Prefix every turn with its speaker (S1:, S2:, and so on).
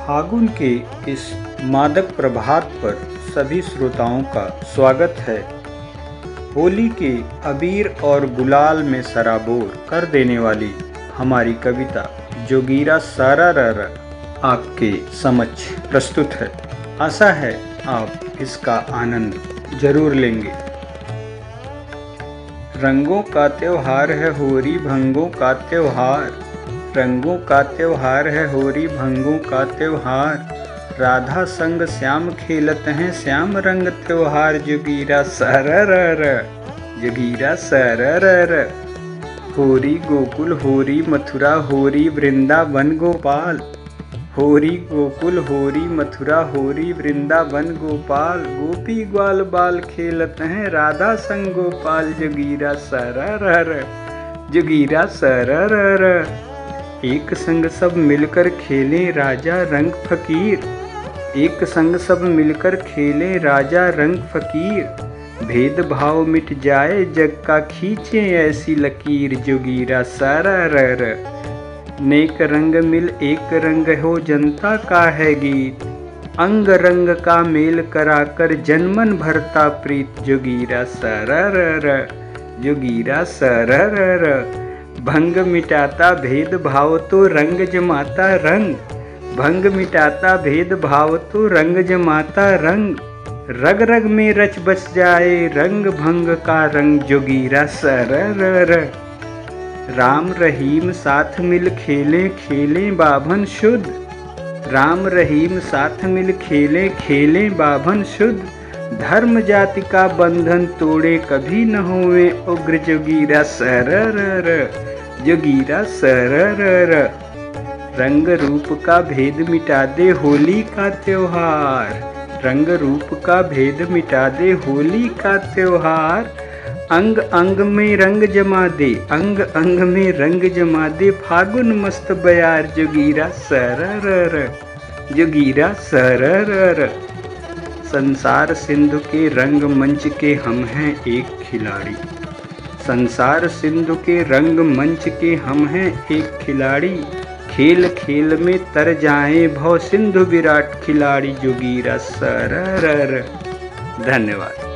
S1: फागुन के इस मादक प्रभात पर सभी श्रोताओं का स्वागत है। होली के अबीर और गुलाल में सराबोर कर देने वाली हमारी कविता जोगीरा सारा रर आपके समक्ष प्रस्तुत है। आशा है आप इसका आनंद ज़रूर लेंगे। रंगों का त्योहार है होरी, भंगों का त्योहार। रंगों का त्योहार है, होरी भंगों का त्योहार। राधा संग श्याम खेलत हैं, श्याम रंग त्योहार। जुगीरा सरर जुगीरा सरर होरी गोकुल, होरी मथुरा, होरी वृंदावन गोपाल। होरी गोकुल, होरी मथुरा, होरी वृंदावन गोपाल। गोपी ग्वाल बाल खेलत हैं, राधा संग गोपाल। जुगीरा सरर जुगीरा सरर एक संग सब मिलकर खेले राजा रंग फकीर। एक संग सब मिलकर खेले राजा रंग फकीर। भेदभाव मिट जाए जग का खींचे ऐसी लकीर जोगीरा सारा रर। नेक रंग मिल एक रंग हो जनता का है गीत। अंग रंग का मेल कराकर जनमन भरता प्रीत जोगीरा सरर जोगीरा सरर भंग मिटाता भेद भाव तो रंग जमाता रंग। भंग मिटाता भेद भाव तो रंग जमाता रंग। रग रग में रच बस जाए, रंग भंग का रंग जोगीरा सरर राम रहीम साथ मिल खेले खेले बाभन शुद्ध। राम रहीम साथ मिल खेले खेले बाभन शुद्ध। धर्म जाति का बंधन तोड़े कभी न हुए, उग्र जोगीरा सरर जोगीरा सरर रंग रूप का भेद मिटा दे होली का त्योहार, रंग रूप का भेद मिटा दे होली का त्योहार। अंग अंग में रंग जमा दे, अंग अंग में रंग जमा दे, फागुन मस्त बयार, जोगीरा सरर जोगीरा सरर संसार सिंधु के रंग मंच के हम हैं एक खिलाड़ी। संसार सिंधु के रंग मंच के हम हैं एक खिलाड़ी। खेल खेल में तर जाए भव सिंधु विराट खिलाड़ी जोगीरा सर धन्यवाद।